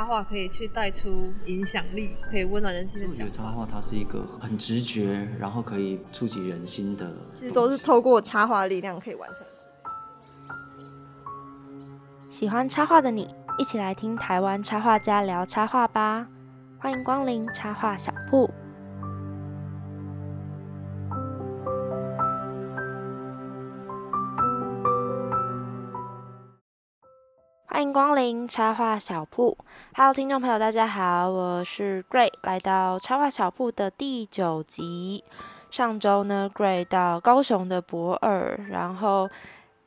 插画可以去带出影响力，可以温暖人心的我觉得插画它是一个很直觉，然后可以触及人心的，其实都是透过插画力量可以完成的事。喜欢插画的你，一起来听台湾插画家聊插画吧！欢迎光临插画小铺。光临插画小铺，Hello，听众朋友，大家好，我是 Gray，来到插画小铺的第九集。上周呢，Gray 到高雄的博二，然后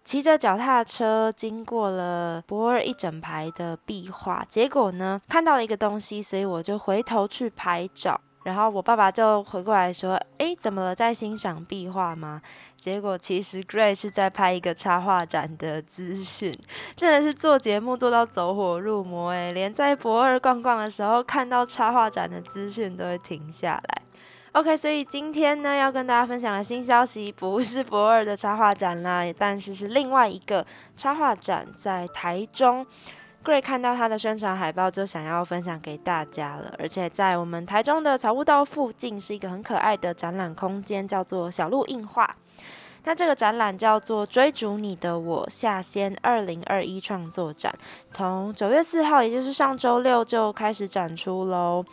骑着脚踏车经过了博二一整排的壁画，结果呢看到了一个东西，所以我就回头去拍照。然后我爸爸就回过来说：“诶，怎么了？在欣赏壁画吗？”结果其实 Gray 是在拍一个插画展的资讯，真的是做节目做到走火入魔诶，连在博二逛逛的时候看到插画展的资讯都会停下来。OK，所以今天呢要跟大家分享的新消息不是博二的插画展啦，但是是另外一个插画展在台中。Gray 看到他的宣传海报就想要分享给大家了，而且在我们台中的草悟道附近是一个很可爱的展览空间，叫做小鹿印画。那这个展览叫做“追逐你的我”夏仙二零二一创作展，从九月四号，也就是上周六就开始展出喽。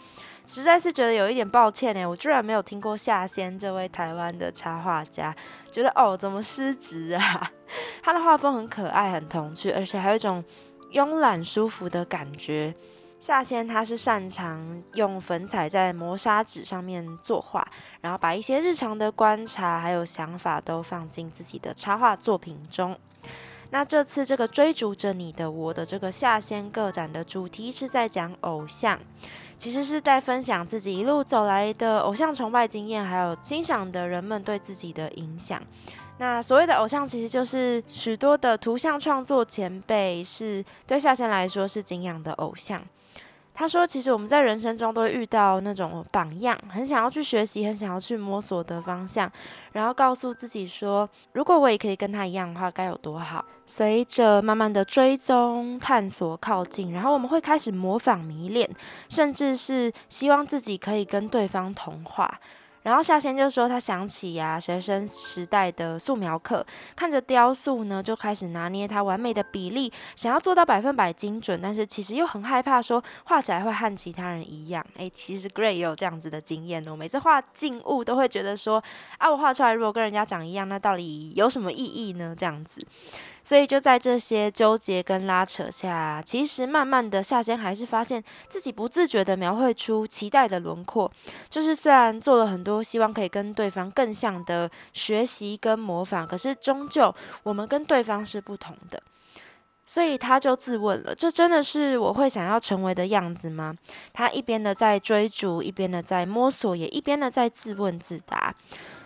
实在是觉得有一点抱歉呢，我居然没有听过夏仙这位台湾的插画家，觉得哦怎么失职啊？他的画风很可爱，很童趣，而且还有一种。慵懒舒服的感觉。夏仙他是擅长用粉彩在磨砂纸上面作画，然后把一些日常的观察还有想法都放进自己的插画作品中。那这次这个追逐着你的我的这个夏仙个展的主题是在讲偶像，其实是在分享自己一路走来的偶像崇拜经验，还有欣赏的人们对自己的影响。那所谓的偶像，其实就是许多的图像创作前辈，是对夏仙来说是敬仰的偶像。他说，其实我们在人生中都会遇到那种榜样，很想要去学习，很想要去摸索的方向，然后告诉自己说，如果我也可以跟他一样的话，该有多好。随着慢慢的追踪、探索、靠近，然后我们会开始模仿、迷恋，甚至是希望自己可以跟对方同化。然后夏先就说，他想起呀学生时代的素描课，看着雕塑呢，就开始拿捏它完美的比例，想要做到百分百精准，但是其实又很害怕说画起来会和其他人一样。诶，其实 Gray 也有这样子的经验哦，每次画静物都会觉得说，啊，我画出来如果跟人家长一样，那到底有什么意义呢？这样子。所以就在这些纠结跟拉扯下，其实慢慢的夏仙还是发现自己不自觉的描绘出期待的轮廓。就是虽然做了很多希望可以跟对方更像的学习跟模仿，可是终究我们跟对方是不同的。所以他就自问了：这真的是我会想要成为的样子吗？他一边的在追逐，一边的在摸索，也一边的在自问自答。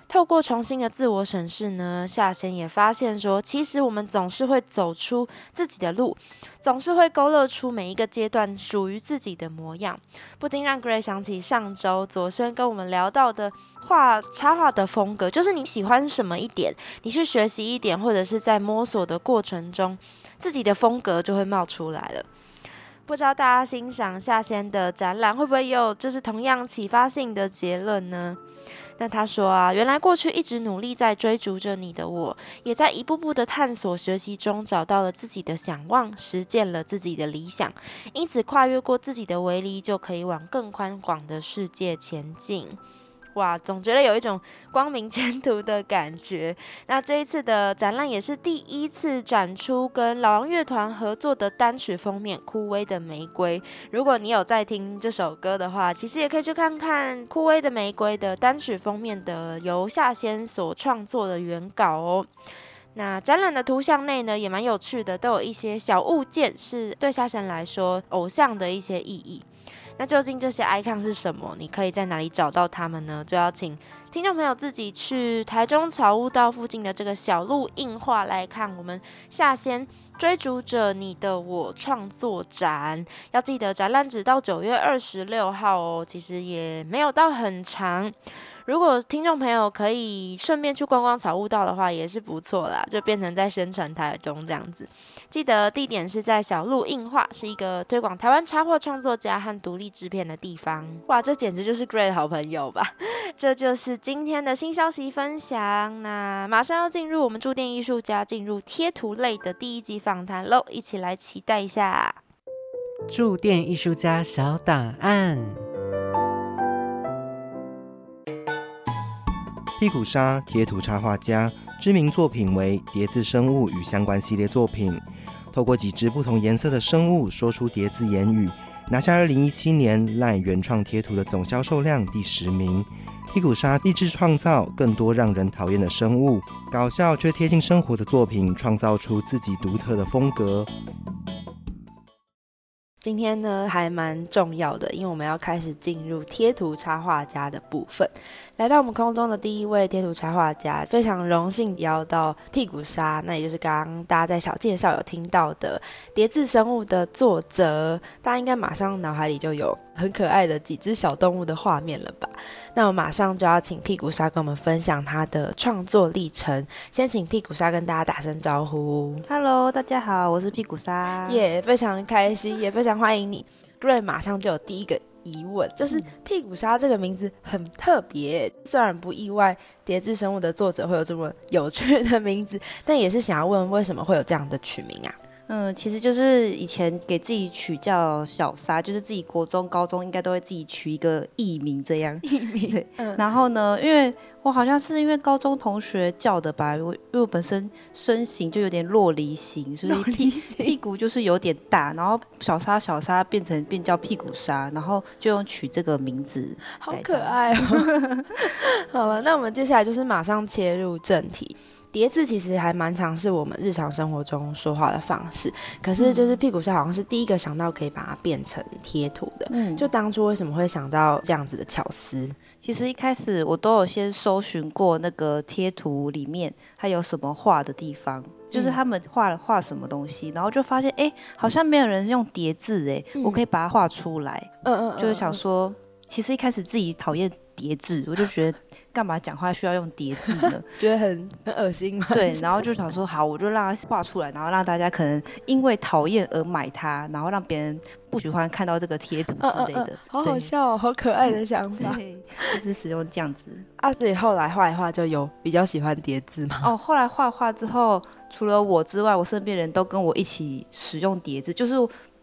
透过重新的自我审视呢，夏贤也发现说，其实我们总是会走出自己的路，总是会勾勒出每一个阶段属于自己的模样，不禁让 Gray 想起上周左生跟我们聊到的画插画的风格，就是你喜欢什么一点，你去学习一点，或者是在摸索的过程中，自己的风格就会冒出来了。不知道大家欣赏夏仙的展览，会不会有就是同样启发性的结论呢？那他说啊，原来过去一直努力在追逐着你的我，也在一步步的探索学习中找到了自己的想望，实践了自己的理想，因此跨越过自己的围篱，就可以往更宽广的世界前进。哇，总觉得有一种光明前途的感觉。那这一次的展览也是第一次展出跟老王乐团合作的单曲封面《枯萎的玫瑰》。如果你有在听这首歌的话，其实也可以去看看《枯萎的玫瑰》的单曲封面的由夏仙所创作的原稿哦。那展览的图像内呢，也蛮有趣的，都有一些小物件，是对夏仙来说偶像的一些意义。那究竟这些 icon 是什么？你可以在哪里找到它们呢？就要请听众朋友自己去台中草悟道附近的这个小路印画来看我们下先追逐着你的我创作展。要记得展览只到九月二十六号哦，其实也没有到很长。如果听众朋友可以顺便去逛逛草悟道的话，也是不错啦，就变成在宣传台中这样子。记得地点是在小鹿映画，是一个推广台湾插画创作家和独立制片的地方。哇，这简直就是 Great 好朋友吧！这就是今天的新消息分享。那马上要进入我们驻店艺术家进入贴图类的第一集访谈喽，一起来期待一下。驻店艺术家小档案。屁股鲨贴图插画家，知名作品为叠字生物与相关系列作品。透过几只不同颜色的生物说出叠字言语，拿下二零一七年赖原创贴图的总销售量第十名。屁股鲨立志创造更多让人讨厌的生物，搞笑却贴近生活的作品，创造出自己独特的风格。今天呢还蛮重要的，因为我们要开始进入贴图插画家的部分。来到我们空中的第一位贴图插画家，非常荣幸邀到屁股鲨，那也就是刚刚大家在小介绍有听到的叠字生物的作者，大家应该马上脑海里就有很可爱的几只小动物的画面了吧？那我马上就要请屁股鲨跟我们分享他的创作历程。先请屁股鲨跟大家打声招呼。Hello，大家好，我是屁股鲨。也、非常开心，也非常欢迎你。Gray 马上就有第一个疑问，就是屁股鲨这个名字很特别，虽然不意外，叠字生物的作者会有这么有趣的名字，但也是想要问为什么会有这样的取名啊？嗯，其实就是以前给自己取叫小沙，就是自己国中、高中应该都会自己取一个艺名这样。艺名对，嗯然后呢，因为我好像是因为高中同学叫的吧，我因为我本身身形就有点落梨形，所以屁屁股就是有点大，然后小沙小沙变成变叫屁股沙，然后就用取这个名字。好可爱哦！好了，那我们接下来就是马上切入正题。叠字其实还蛮常是我们日常生活中说话的方式，可是就是屁股鲨好像是第一个想到可以把它变成贴图的。嗯，就当初为什么会想到这样子的巧思？其实一开始我都有先搜寻过那个贴图里面它有什么画的地方，就是嗯他们画了画什么东西，然后就发现哎、诶好像没有人用叠字哎，我可以把它画出来，嗯嗯就是想说，其实一开始自己讨厌叠字，我就觉得干嘛讲话需要用叠字呢？觉得很很恶心吗？对，然后就想说好，我就让它画出来，然后让大家可能因为讨厌而买它，然后让别人不喜欢看到这个贴图嗯之类的，好好笑哦，好可爱的想法。对，就是使用这样子。阿所以后来画一画就有比较喜欢叠字吗？哦，后来画画之后，除了我之外，我身边人都跟我一起使用叠字，就是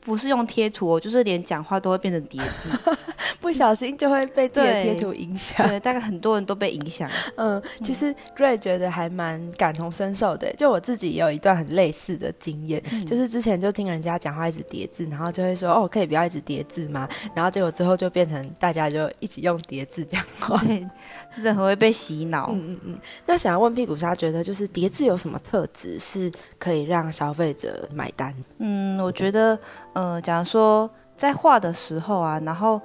不是用贴图哦，就是连讲话都会变成叠字。不小心就会被自己的对贴图影响。对，大概很多人都被影响。嗯，其实 Ray 觉得还蛮感同身受的，就我自己也有一段很类似的经验，嗯就是之前就听人家讲话一直叠字，然后就会说哦，可以不要一直叠字吗？然后结果之后就变成大家就一起用叠字讲话。对，真的很会被洗脑。嗯嗯嗯。那想要问屁股鲨，觉得就是叠字有什么特质是可以让消费者买单？嗯，我觉得，呃，假如说在画的时候啊，然后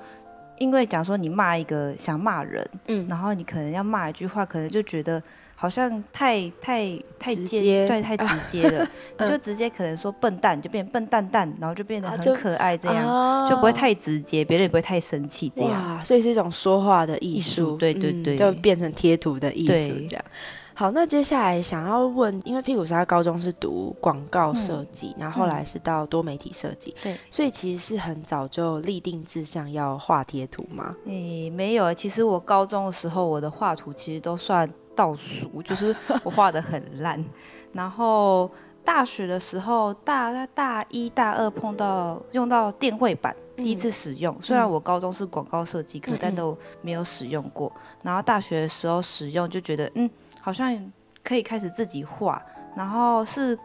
因为假如说你骂一个想骂人，嗯然后你可能要骂一句话，可能就觉得好像太太太尖直接对，太直接了，你就直接可能说笨蛋，就变笨蛋蛋，然后就变得很可爱这样。啊就不会太直接，别人也不会太生气，这样。哇，所以是一种说话的艺艺术，对对对嗯就变成贴图的艺术这样。好，那接下来想要问，因为屁股鲨高中是读广告设计，然后后来是到多媒体设计，对，所以其实是很早就立定志向要画贴图吗？诶、没有欸，其实我高中的时候，我的画图其实都算倒数，就是我画的很烂。然后大学的时候，大大一大二碰到用到电绘板，第一次使用。虽然我高中是广告设计科，嗯嗯但都没有使用过。然后大学的时候使用，就觉得嗯，好像可以开始自己画。然后是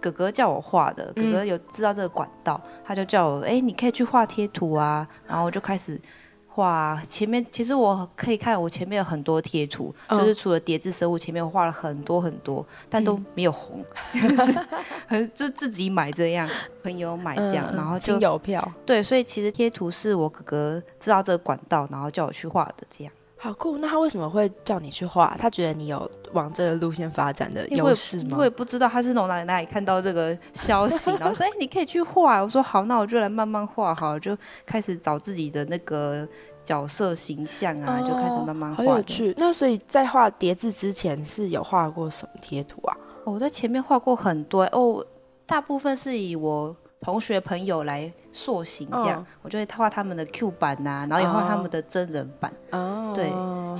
哥哥叫我画的，哥嗯哥有知道这个管道，他就叫我，哎、你可以去画贴图啊。然后我就开始画前面，其实我可以看我前面有很多贴图，嗯就是除了叠字生物，前面我画了很多很多，但都嗯没有红，就是很就自己买这样，朋友买这样，嗯然后就亲友票，对，所以其实贴图是我哥哥知道这个管道，然后叫我去画的这样。好酷。那他为什么会叫你去画？他觉得你有往这个路线发展的优势吗我？也不知道他是从哪里哪里看到这个消息，然后说：“哎、你可以去画。”我说：“好，那我就来慢慢画好了。”就开始找自己的那个角色形象啊，就开始慢慢画的。有趣。那所以在画叠字之前是有画过什么贴图啊？哦我在前面画过很多哦，大部分是以我同学朋友来塑形这样，嗯。我就会画他们的 Q 版呐、然后也画他们的真人版。哦，对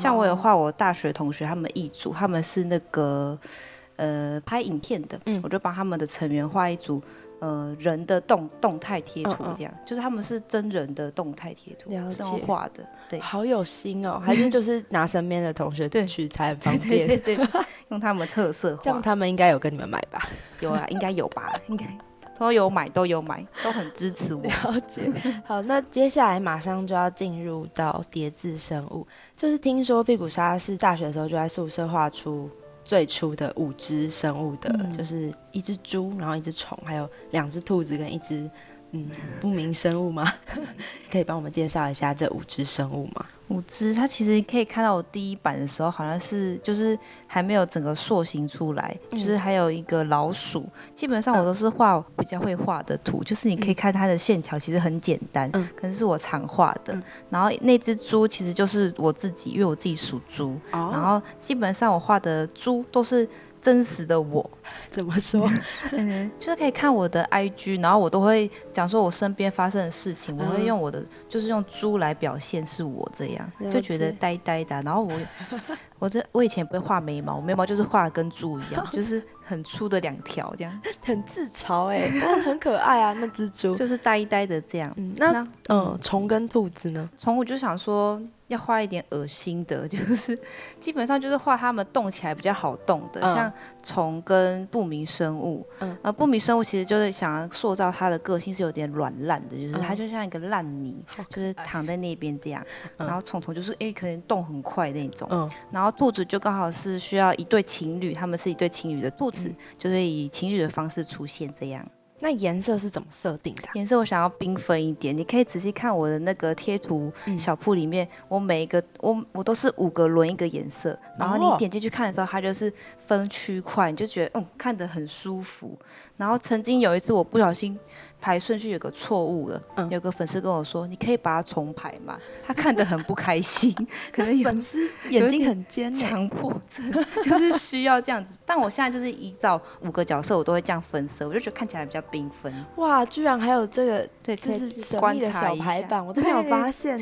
像我有画我大学同学他们一组，他们是那个呃拍影片的，嗯。我就帮他们的成员画一组呃人的动动态贴图嗯嗯，这样、就是他们是真人的动态贴图了，是用解画的，对。好有心哦，还是就是拿身边的同学 对。取材很方对便，对对对，用他们特色这样，他们应该有跟你们买吧？有啊，应该有吧，应该都有买，都有买，都很支持我。了解。好，那接下来马上就要进入到叠字生物，就是听说屁股鲨是大学的时候就在宿舍画出最初的五只生物的，嗯就是一只猪，然后一只虫，还有两只兔子跟一只嗯不明生物吗？可以帮我们介绍一下这五只生物吗？五只，它其实可以看到我第一版的时候，好像是就是还没有整个塑形出来，嗯就是还有一个老鼠。基本上我都是画比较会画的图，就是你可以看它的线条其实很简单，嗯可能是我常画的。嗯然后那只猪其实就是我自己，因为我自己属猪。哦然后基本上我画的猪都是真实的我，怎么说？嗯，就是可以看我的 IG，然后我都会讲说我身边发生的事情，我会嗯用我的就是用猪来表现是我这样，就觉得呆呆的啊。然后我我这我以前也不会画眉毛，我眉毛就是画的跟猪一样，就是很粗的两条这样，很自嘲哎、但很可爱啊，那只猪。就是呆呆的这样。嗯，那那嗯，虫跟兔子呢？虫我就想说要画一点恶心的，就是基本上就是画它们动起来比较好动的，嗯像虫跟不明生物。嗯呃，不明生物其实就是想要塑造它的个性是有点软烂的，就是它嗯就像一个烂泥，就是躺在那边这样。嗯然后虫虫就是诶、可能动很快那种。嗯，然后兔子就刚好是需要一对情侣，他们是一对情侣的兔子，嗯就是以情侣的方式出现这样。那颜色是怎么设定的啊、颜色我想要缤纷一点，你可以仔细看我的那个贴图嗯小铺里面，我每一个我我都是五个轮一个颜色，然后哦你点进去看的时候，它就是分区块，你就觉得嗯看得很舒服。然后曾经有一次我不小心排顺序有个错误了，嗯有个粉丝跟我说，你可以把它重排嘛，他看得很不开心，可能粉丝眼睛很尖呢、强迫症，就是需要这样子。但我现在就是依照五个角色，我都会这样分色，我就觉得看起来比较缤纷。哇，居然还有这个对，就可是神观秘的小排版，我都没有对发现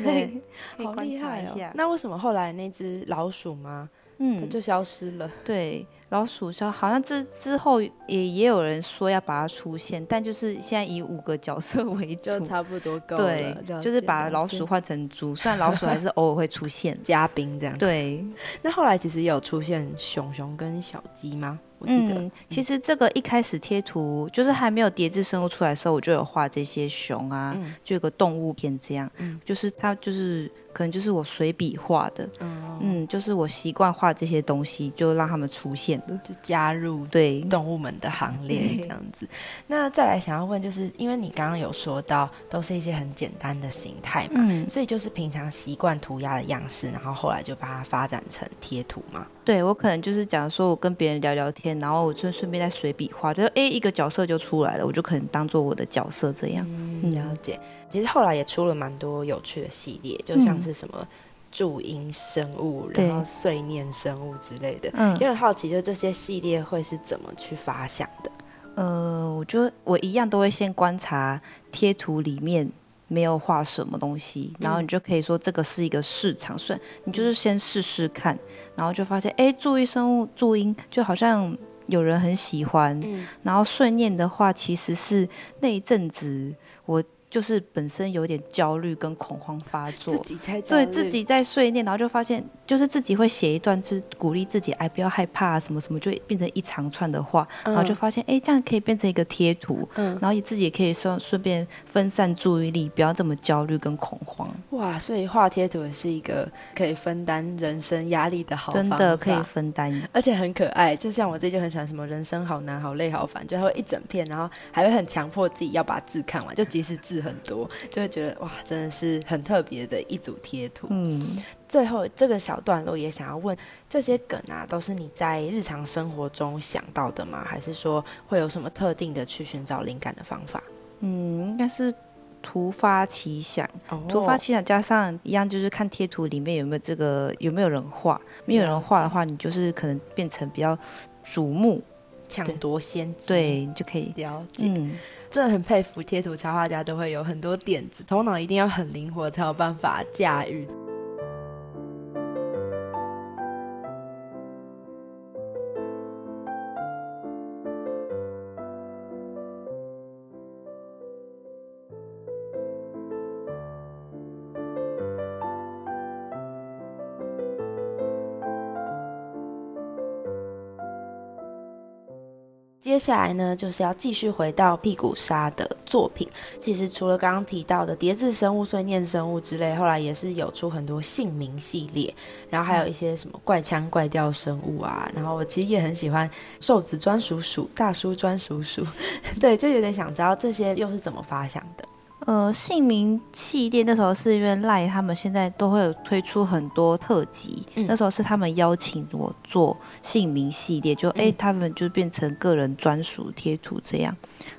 好观厉害哦。那为什么后来那只老鼠吗？它嗯，就消失了？对，老鼠消好像之之后也也有人说要把它出现，但就是现在以五个角色 为主。差不多够对，就是把老鼠换成猪，虽然老鼠还是偶尔会出现。嘉宾这样。对，那后来其实也有出现熊熊跟小鸡吗？我记得。嗯，其实这个一开始贴图就是还没有叠字生物出来的时候，我就有画这些熊啊，嗯就有个动物片这样，嗯就是它就是可能就是我随笔画的，嗯，嗯，就是我习惯画这些东西，就让他们出现了。就加入对，动物们的行列这样子。那再来想要问，就是因为你刚刚有说到，都是一些很简单的形态嘛，嗯，所以就是平常习惯涂鸦的样式，然后后来就把它发展成贴图嘛。对我可能就是讲说我跟别人聊聊天，然后我就顺便再随笔画，就诶一个角色就出来了，我就可能当做我的角色这样。嗯，了解。其实后来也出了蛮多有趣的系列，就像是什么注音生物，对然后碎念生物之类的。嗯有，点好奇，就这些系列会是怎么去发想的？呃，我觉得我一样都会先观察贴图里面没有画什么东西，然后你就可以说这个是一个市场，所以你就是先试试看，然后就发现诶，注意生物注音就好像有人很喜欢，嗯。然后顺念的话，其实是那一阵子我就是本身有点焦虑跟恐慌发作自，己在对自己在碎念，然后就发现就是自己会写一段，就是鼓励自己，哎，不要害怕啊，什么什么，就变成一长串的话，然后就发现，哎，这样可以变成一个贴图，嗯。然后也自己也可以顺顺便分散注意力，不要这么焦虑跟恐慌，哇，所以画贴图也是一个可以分担人生压力的好真的可以分担。而且很可爱，就像我自己就很喜欢什么人生好难、好累、好烦，就它会一整片，然后还会很强迫自己要把字看完，就即使字很多，就会觉得哇，真的是很特别的一组贴图。嗯，最后这个小段落也想要问，这些梗啊，都是你在日常生活中想到的吗？还是说会有什么特定的去寻找灵感的方法？嗯，应该是突发奇想，哦突发奇想加上一样就是看贴图里面有没有这个有没有人画，没有人画的话，你就是可能变成比较瞩目，抢夺先机，，对，你就可以，了解。嗯，真的很佩服贴图插画家，都会有很多点子，头脑一定要很灵活，才有办法驾驭。接下来呢，就是要继续回到屁股沙的作品。其实除了刚刚提到的叠字生物、碎念生物之类，后来也是有出很多姓名系列，然后还有一些什么怪腔怪调生物啊。然后我其实也很喜欢瘦子专属鼠、大叔专属鼠，对，就有点想知道这些又是怎么发想。呃，姓名系列那时候是因为赖他们现在都会有推出很多特辑，嗯。那时候是他们邀请我做姓名系列，就哎、嗯他们就变成个人专属贴图这样，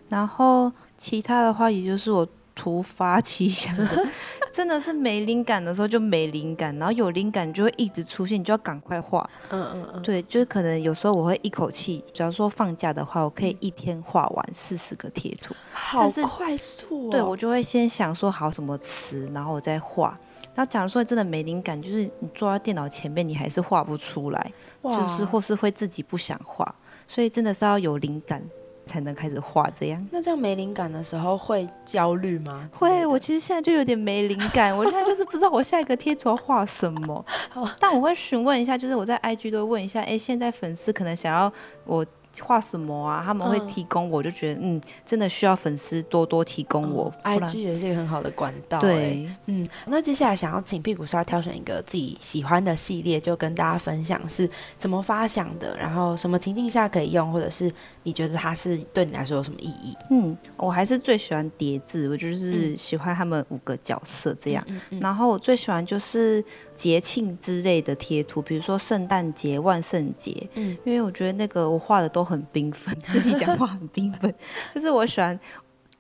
然后其他的话也就是我突发奇想的，真的是没灵感的时候就没灵感，然后有灵感就会一直出现，你就要赶快画。嗯嗯嗯，对，就是可能有时候我会一口气，假如说放假的话，我可以一天画完四十个贴图。好是快速哦。对我就会先想说好什么词，然后我再画。然后假如说真的没灵感，就是你坐在电脑前面，你还是画不出来，就是或是会自己不想画，所以真的是要有灵感才能开始画这样。那这样没灵感的时候会焦虑吗？会，我其实现在就有点没灵感，我现在就是不知道我下一个贴图要画什么。但我会询问一下，就是我在 IG 都会问一下，哎，现在粉丝可能想要我画什么啊？他们会嗯提供我，就觉得嗯，真的需要粉丝多多提供我，IG 也是一个很好的管道、欸。对。嗯，那接下来想要请屁股鲨挑选一个自己喜欢的系列，就跟大家分享是怎么发想的，然后什么情境下可以用，或者是你觉得它是对你来说有什么意义？嗯，我还是最喜欢叠字，我就是嗯喜欢他们五个角色这样。嗯嗯然后我最喜欢就是节庆之类的贴图，比如说圣诞节、万圣节，嗯。因为我觉得那个我画的都很缤纷，自己讲话很缤纷，就是我喜欢。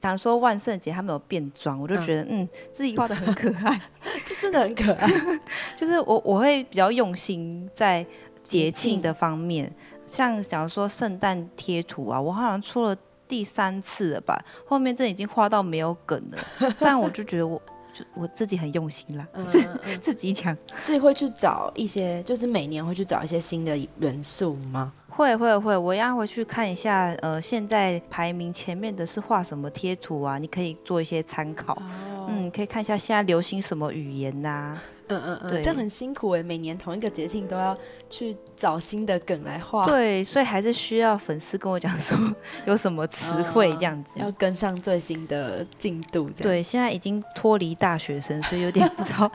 假如说万圣节他们有变装，我就觉得嗯。自己画的很可爱，这真的很可爱。就是我我会比较用心在节庆的方面，像假如说圣诞贴图啊，我好像出了第三次了吧，后面这已经画到没有梗了，但我就觉得我就我自己很用心啦，嗯自自己讲。所以会去找一些，就是每年会去找一些新的元素吗？会会会，我要回去看一下，呃，现在排名前面的是画什么贴图啊？你可以做一些参考。哦嗯，可以看一下现在流行什么语言呐、嗯嗯嗯，对这样很辛苦哎，每年同一个节庆都要去找新的梗来画，对，所以还是需要粉丝跟我讲说有什么词汇这样子。要跟上最新的进度。对，现在已经脱离大学生，所以有点不知道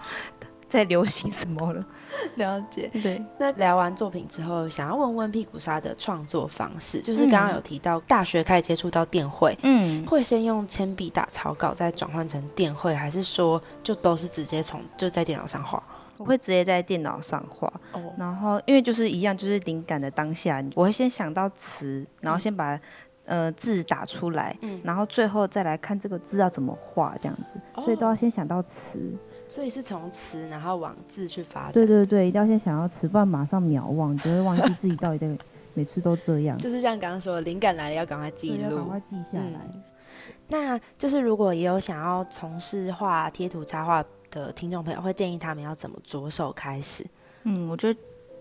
在流行什么了。了解。对，那聊完作品之后，想要问问屁股鲨的创作方式，就是刚刚有提到大学开始接触到电绘，嗯，会先用铅笔打草稿，再转换成电绘，还是说就都是直接从就在电脑上画？我会直接在电脑上画，哦，然后因为就是一样，就是灵感的当下，我会先想到词，然后先把。呃，字打出来，嗯然后最后再来看这个字要怎么画，这样子，所以都要先想到词。所以是从词然后往字去发展，对对对，一定要先想要词，不然马上秒忘，你就会忘记自己到底在每次都这样。就是像刚刚说的，灵感来了要赶快记对要赶快。记下来。那就是如果也有想要从事画贴图插画的听众朋友，会建议他们要怎么着手开始？嗯，我觉得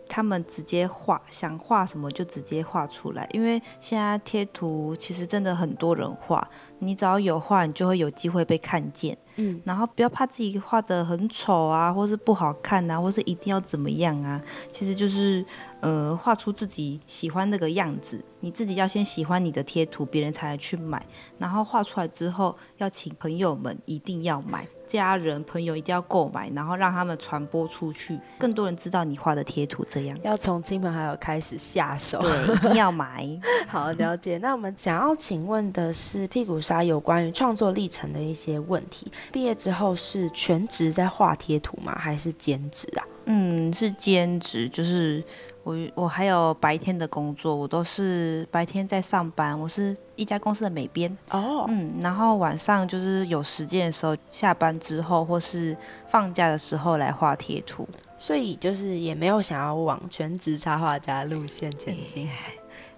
他们直接画，想画什么就直接画出来，因为现在贴图其实真的很多人画，你只要有画，你就会有机会被看见。嗯，然后不要怕自己画的很丑啊，或是不好看啊，或是一定要怎么样啊，其实就是呃画出自己喜欢那个样子。你自己要先喜欢你的贴图，别人才来去买。然后画出来之后，要请朋友们一定要买，家人朋友一定要购买，然后让他们传播出去，更多人知道你画的贴图。这样要从亲朋好友开始下手。对，一定要买。好，了解。那我们想要请问的是屁股鲨有关于创作历程的一些问题。毕业之后是全职在画贴图吗？还是兼职啊？嗯，是兼职，就是我我还有白天的工作，我都是白天在上班，我是一家公司的美编，哦，嗯，然后晚上就是有时间的时候，下班之后或是放假的时候来画贴图。所以就是也没有想要往全职插画家路线前进。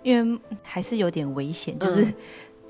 因为还是有点危险，就是、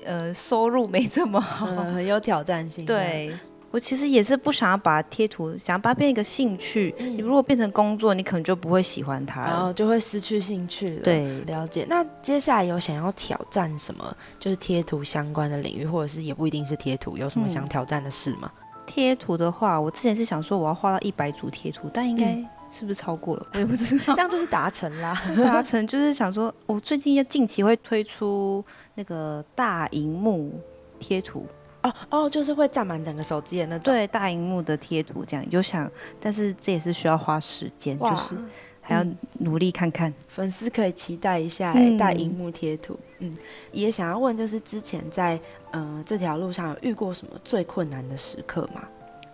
呃收入没这么好。嗯，很有挑战性。对我其实也是不想要把贴图，想要把它变一个兴趣。嗯你如果变成工作，你可能就不会喜欢它。然后就会失去兴趣了。，对，了解。那接下来有想要挑战什么，就是贴图相关的领域，或者是也不一定是贴图，有什么嗯想挑战的事吗？贴图的话，我之前是想说我要画到一百组贴图，但应该嗯是不是超过了？我也不知道这。样就是达成啦。达成就是想说，我最近要近期会推出那个大荧幕贴图，哦哦，就是会占满整个手机的那种。对大荧幕的贴图这样有想，但是这也是需要花时间，就，是还要嗯努力看看。粉丝可以期待一下、大荧幕贴图。嗯，也想要问，就是之前在呃这条路上有遇过什么最困难的时刻吗？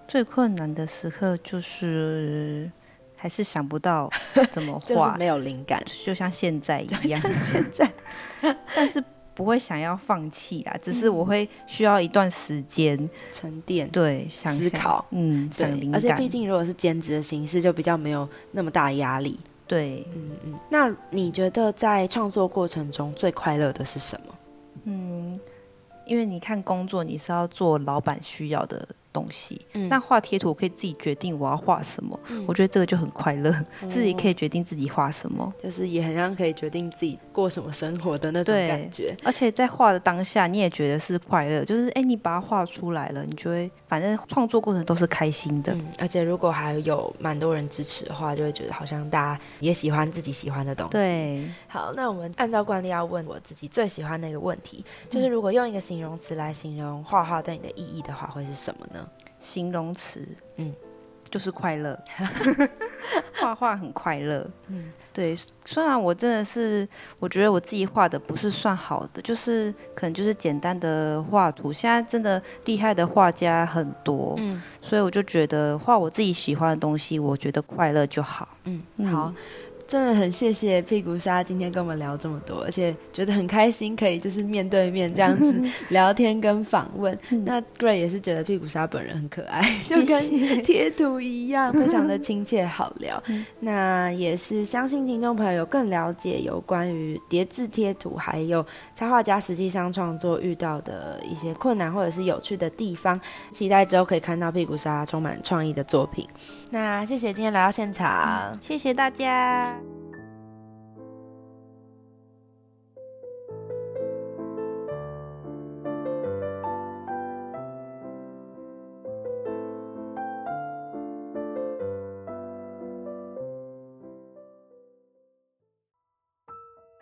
最困难的时刻就是还是想不到 怎么就是画，没有灵感，就像现在一样，现在 但是不会想要放弃啦，只是我会需要一段时间，沉淀。对，想想思考，嗯，对而且毕，竟如果是兼职的形式，就比较没有那么大压力。对，嗯嗯。那你觉得在创作过程中最快乐的是什么？嗯，因为你看工作你是要做老板需要的东西，嗯那画贴图我可以自己决定我要画什么，嗯我觉得这个就很快乐，自己可以，决定自己画什么。就是也很像可以决定自己过什么生活的那种感觉。而且在画的当下，你也觉得是快乐，就是哎，你把它画出来了，你就会反正创作过程都是开心的。嗯，而且如果还有蛮多人支持的话，就会觉得好像大家也喜欢自己喜欢的东西。，对，好，那我们按照惯例要问我自己最喜欢的一个问题，就是如果用一个形容词来形容画画对你的意义的话，会是什么呢？形容词，嗯嗯，就是快乐。画画很快乐，嗯对。虽然我真的是，我觉得我自己画的不是算好的，就是可能就是简单的画图。现在真的厉害的画家很多，嗯所以我就觉得画我自己喜欢的东西，我觉得快乐就好。嗯，嗯好。真的很谢谢屁股鲨今天跟我们聊这么多，而且觉得很开心，可以就是面对面这样子 聊天跟访问。那 Gray 也是觉得屁股鲨本人很可爱，就跟贴图一样，非常的亲切好聊。那也是相信听众朋友有更了解有关于叠字贴图，还有插画家实际上创作遇到的一些困难或者是有趣的地方，期待之后可以看到屁股鲨充满创意的作品。那谢谢今天来到现场。谢谢大家。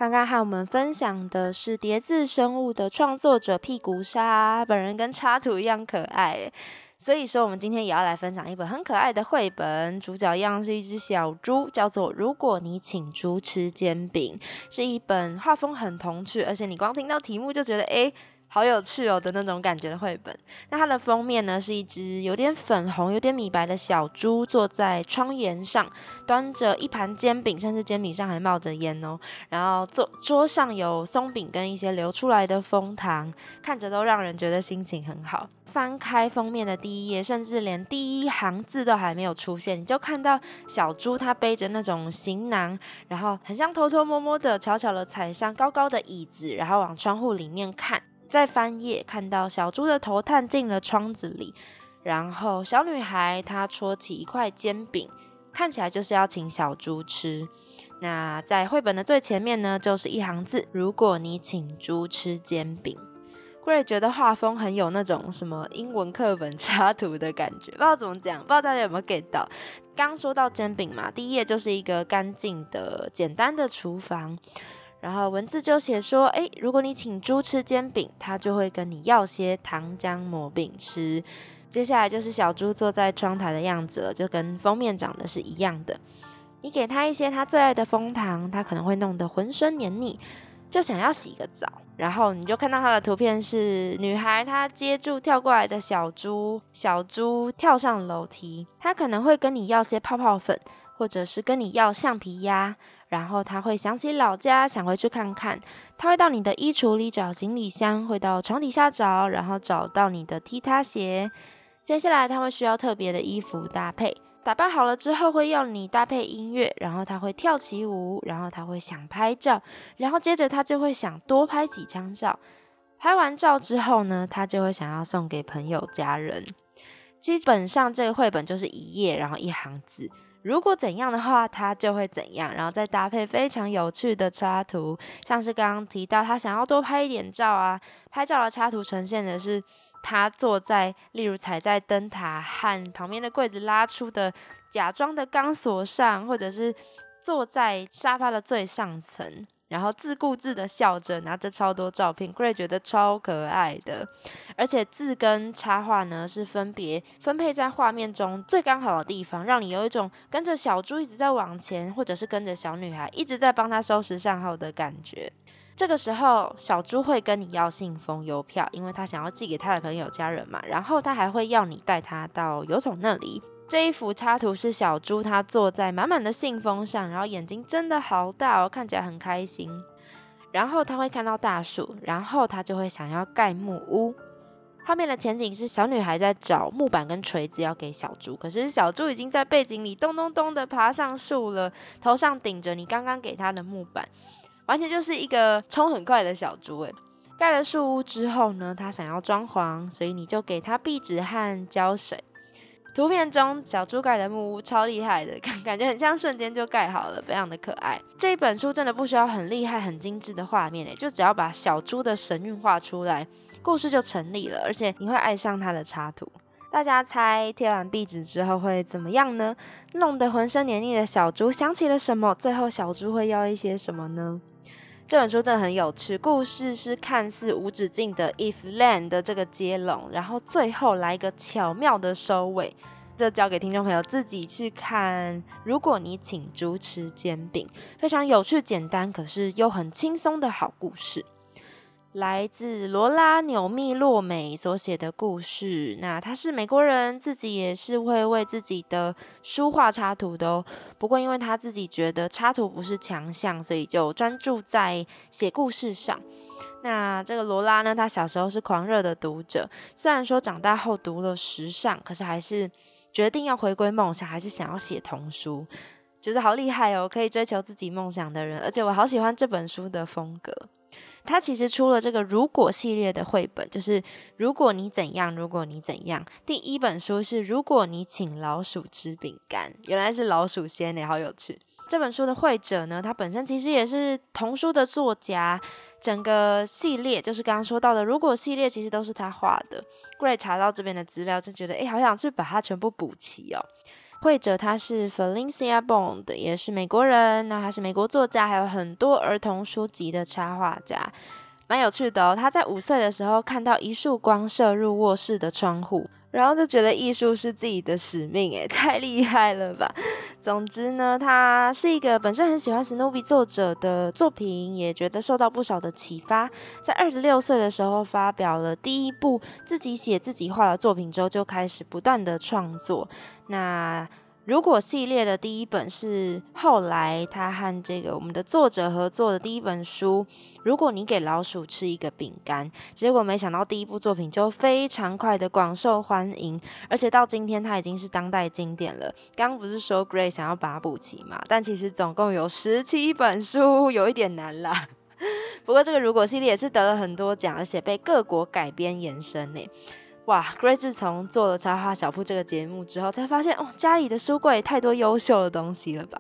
刚刚和我们分享的是叠字生物的创作者屁股鲨，本人跟插图一样可爱。所以说，我们今天也要来分享一本很可爱的绘本，主角一样是一只小猪，叫做《如果你请猪吃煎饼》，是一本画风很童趣，而且你光听到题目就觉得诶好有趣哦的那种感觉的绘本。那它的封面呢，是一只有点粉红、有点米白的小猪，坐在窗沿上，端着一盘煎饼，甚至煎饼上还冒着烟哦。然后桌桌上有松饼跟一些流出来的蜂糖，看着都让人觉得心情很好。翻开封面的第一页，甚至连第一行字都还没有出现，你就看到小猪它背着那种行囊，然后很像偷偷摸摸的、悄悄的踩上高高的椅子，然后往窗户里面看。再翻页，看到小猪的头探进了窗子里，然后小女孩她戳起一块煎饼，看起来就是要请小猪吃。那在绘本的最前面呢，就是一行字：如果你请猪吃煎饼。Gray 觉得画风很有那种什么英文课本插图的感觉，不知道怎么讲，不知道大家有没有 get 到。刚说到煎饼嘛，第一页就是一个干净的、简单的厨房，然后文字就写说，诶，如果你请猪吃煎饼，它就会跟你要些糖浆抹饼吃。接下来就是小猪坐在窗台的样子了，就跟封面长得是一样的。你给它一些它最爱的蜂糖，它可能会弄得浑身黏腻，就想要洗个澡。然后你就看到它的图片是女孩，她接住跳过来的小猪，小猪跳上楼梯，它可能会跟你要些泡泡粉，或者是跟你要橡皮鸭。然后他会想起老家，想回去看看。他会到你的衣橱里找行李箱，会到床底下找，然后找到你的踢踏鞋。接下来他会需要特别的衣服搭配，打扮好了之后会要你搭配音乐，然后他会跳起舞，然后他会想拍照，然后接着他就会想多拍几张照。拍完照之后呢，他就会想要送给朋友家人。基本上这个绘本就是一页，然后一行字。如果怎样的话，他就会怎样，然后再搭配非常有趣的插图，像是刚刚提到他想要多拍一点照啊，拍照的插图呈现的是他坐在，例如踩在灯塔和旁边的柜子拉出的假装的钢索上，或者是坐在沙发的最上层。然后自顾自的笑着，拿着超多照片，Gray 觉得超可爱的。而且字跟插画呢是分别分配在画面中最刚好的地方，让你有一种跟着小猪一直在往前，或者是跟着小女孩一直在帮她收拾善后的感觉。这个时候，小猪会跟你要信封、邮票，因为他想要寄给他的朋友、家人嘛。然后他还会要你带他到邮筒那里。这一幅插图是小猪，它坐在满满的信封上，然后眼睛真的好大哦，看起来很开心。然后他会看到大树，然后他就会想要盖木屋。画面的前景是小女孩在找木板跟锤子要给小猪，可是小猪已经在背景里咚咚咚的爬上树了，头上顶着你刚刚给他的木板，完全就是一个冲很快的小猪诶。盖了树屋之后呢，他想要装潢，所以你就给他壁纸和胶水。图片中小猪盖的木屋超厉害的，感感觉很像瞬间就盖好了，非常的可爱。这一本书真的不需要很厉害、很精致的画面诶，就只要把小猪的神韵画出来，故事就成立了，而且你会爱上它的插图。大家猜贴完壁纸之后会怎么样呢？弄得浑身黏腻的小猪想起了什么？最后小猪会要一些什么呢？这本书真的很有趣，故事是看似无止境的 if land 的这个接龙，然后最后来一个巧妙的收尾，就交给听众朋友自己去看。如果你请猪吃煎饼，非常有趣、简单，可是又很轻松的好故事。来自罗拉纽密洛美所写的故事。那他是美国人，自己也是会为自己的书画插图的哦。不过因为他自己觉得插图不是强项，所以就专注在写故事上。那这个罗拉呢，他小时候是狂热的读者，虽然说长大后读了时尚，可是还是决定要回归梦想，还是想要写童书，觉得好厉害哦，可以追求自己梦想的人。而且我好喜欢这本书的风格。他其实出了这个“如果”系列的绘本，就是“如果你怎样，如果你怎样”。第一本书是“如果你请老鼠吃饼干”，原来是老鼠仙呢，好有趣。这本书的绘者呢，他本身其实也是童书的作家，整个系列就是刚刚说到的“如果”系列，其实都是他画的。Gray 查到这边的资料，就觉得哎，好想去把它全部补齐哦。绘者他是 Felicia Bond，也是美国人。那他是美国作家，还有很多儿童书籍的插画家，蛮有趣的哦。他在五岁的时候看到一束光射入卧室的窗户。然后就觉得艺术是自己的使命，哎，太厉害了吧！总之呢，他是一个本身很喜欢史努比作者的作品，也觉得受到不少的启发。在二十六岁的时候，发表了第一部自己写自己画的作品之后，就开始不断的创作。那如果系列的第一本是后来他和这个我们的作者合作的第一本书，如果你给老鼠吃一个饼干，结果没想到第一部作品就非常快的广受欢迎，而且到今天它已经是当代经典了。刚刚不是说 Gray 想要把它补齐嘛？但其实总共有十七本书，有一点难啦。不过这个如果系列也是得了很多奖，而且被各国改编延伸呢。哇，Gray 自从做了插画小铺这个节目之后，才发现哦，家里的书柜太多优秀的东西了吧。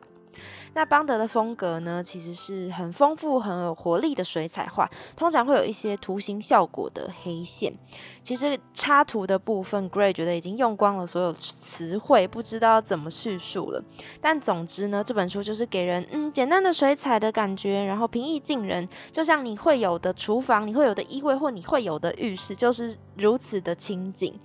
那邦德的风格呢，其实是很丰富、很有活力的水彩画，通常会有一些图形效果的黑线。其实插图的部分，Gray 觉得已经用光了所有词汇，不知道怎么叙述了。但总之呢，这本书就是给人嗯简单的水彩的感觉，然后平易近人，就像你会有的厨房、你会有的衣柜或你会有的浴室，就是如此的清静。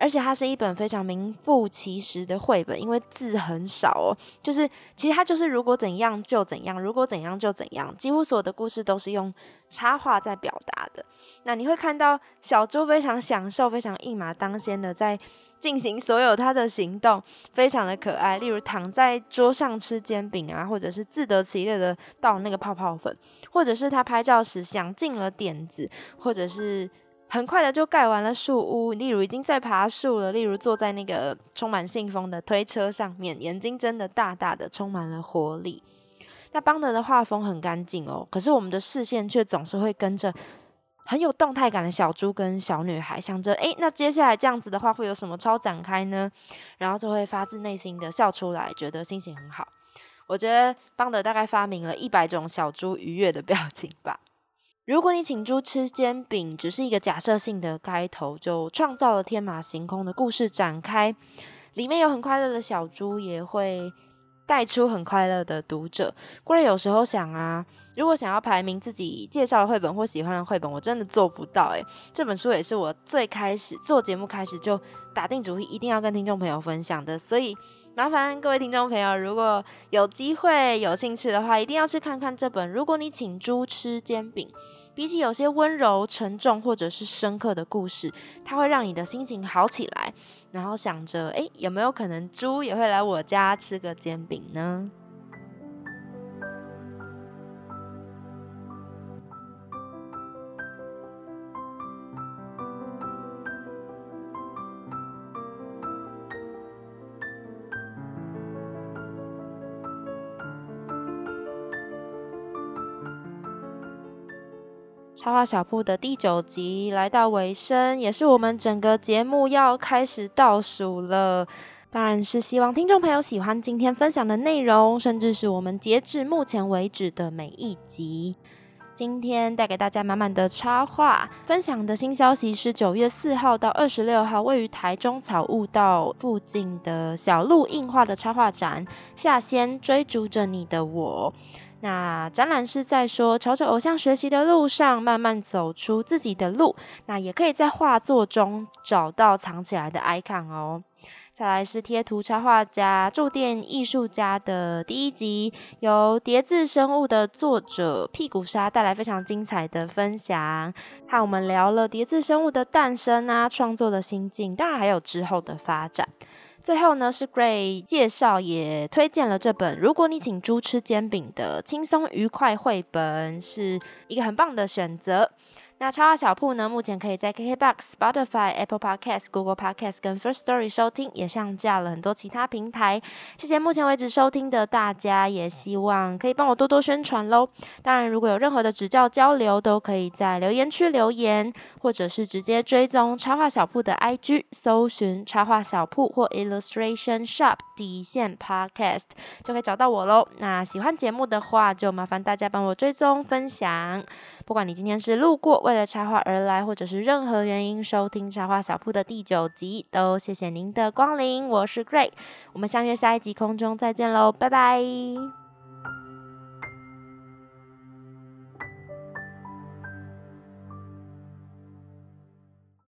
而且它是一本非常名副其实的绘本，因为字很少哦。就是其实它就是如果怎样就怎样，如果怎样就怎样，几乎所有的故事都是用插画在表达的。那你会看到小猪非常享受、非常一马当先的在进行所有他的行动，非常的可爱。例如躺在桌上吃煎饼啊，或者是自得其乐的倒那个泡泡粉，或者是他拍照时想尽了点子，或者是。很快的就盖完了树屋，例如已经在爬树了，例如坐在那个充满信封的推车上面，眼睛睁得大大的，充满了活力。那邦德的画风很干净哦，可是我们的视线却总是会跟着很有动态感的小猪跟小女孩，想着诶，那接下来这样子的话会有什么超展开呢？然后就会发自内心的笑出来，觉得心情很好。我觉得邦德大概发明了一百种小猪愉悦的表情吧。如果你请猪吃煎饼，只是一个假设性的开头，就创造了天马行空的故事展开。里面有很快乐的小猪，也会带出很快乐的读者。过来有时候想啊，如果想要排名自己介绍的绘本或喜欢的绘本，我真的做不到。诶，这本书也是我最开始做节目开始就打定主意一定要跟听众朋友分享的，所以麻烦各位听众朋友，如果有机会有兴趣的话，一定要去看看这本。如果你请猪吃煎饼。比起有些温柔、沉重或者是深刻的故事，它会让你的心情好起来，然后想着，哎，有没有可能猪也会来我家吃个煎饼呢？插画小铺的第九集来到尾声，也是我们整个节目要开始倒数了。当然是希望听众朋友喜欢今天分享的内容，甚至是我们截至目前为止的每一集。今天带给大家满满的插画分享的新消息是九月四号到二十六号，位于台中草悟道附近的小鹿印画的插画展《下仙追逐着你的我》。那展览是在说，朝着偶像学习的路上，慢慢走出自己的路。那也可以在画作中找到藏起来的 icon 哦。再来是贴图插画家、驻店艺术家的第一集，由叠字生物的作者屁股鲨带来非常精彩的分享，和我们聊了叠字生物的诞生啊，创作的心境，当然还有之后的发展。最后呢，是 Grey 介绍也推荐了这本《如果你请猪吃煎饼》的轻松愉快绘本，是一个很棒的选择。那超话小铺呢？目前可以在 KKBox、Spotify、Apple Podcast、Google Podcast 跟 First Story 收听，也上架了很多其他平台。谢谢目前为止收听的大家，也希望可以帮我多多宣传喽。当然，如果有任何的指教交流，都可以在留言区留言，或者是直接追踪插画小铺的 IG，搜寻插画小铺或 Illustration Shop 底线 Podcast 就可以找到我喽。那喜欢节目的话，就麻烦大家帮我追踪分享。不管你今天是路过为了插画而来，或者是任何原因收听插画小铺的第九集，都谢谢您的光临。我是 Great，我们相约下一集空中再见喽，拜拜。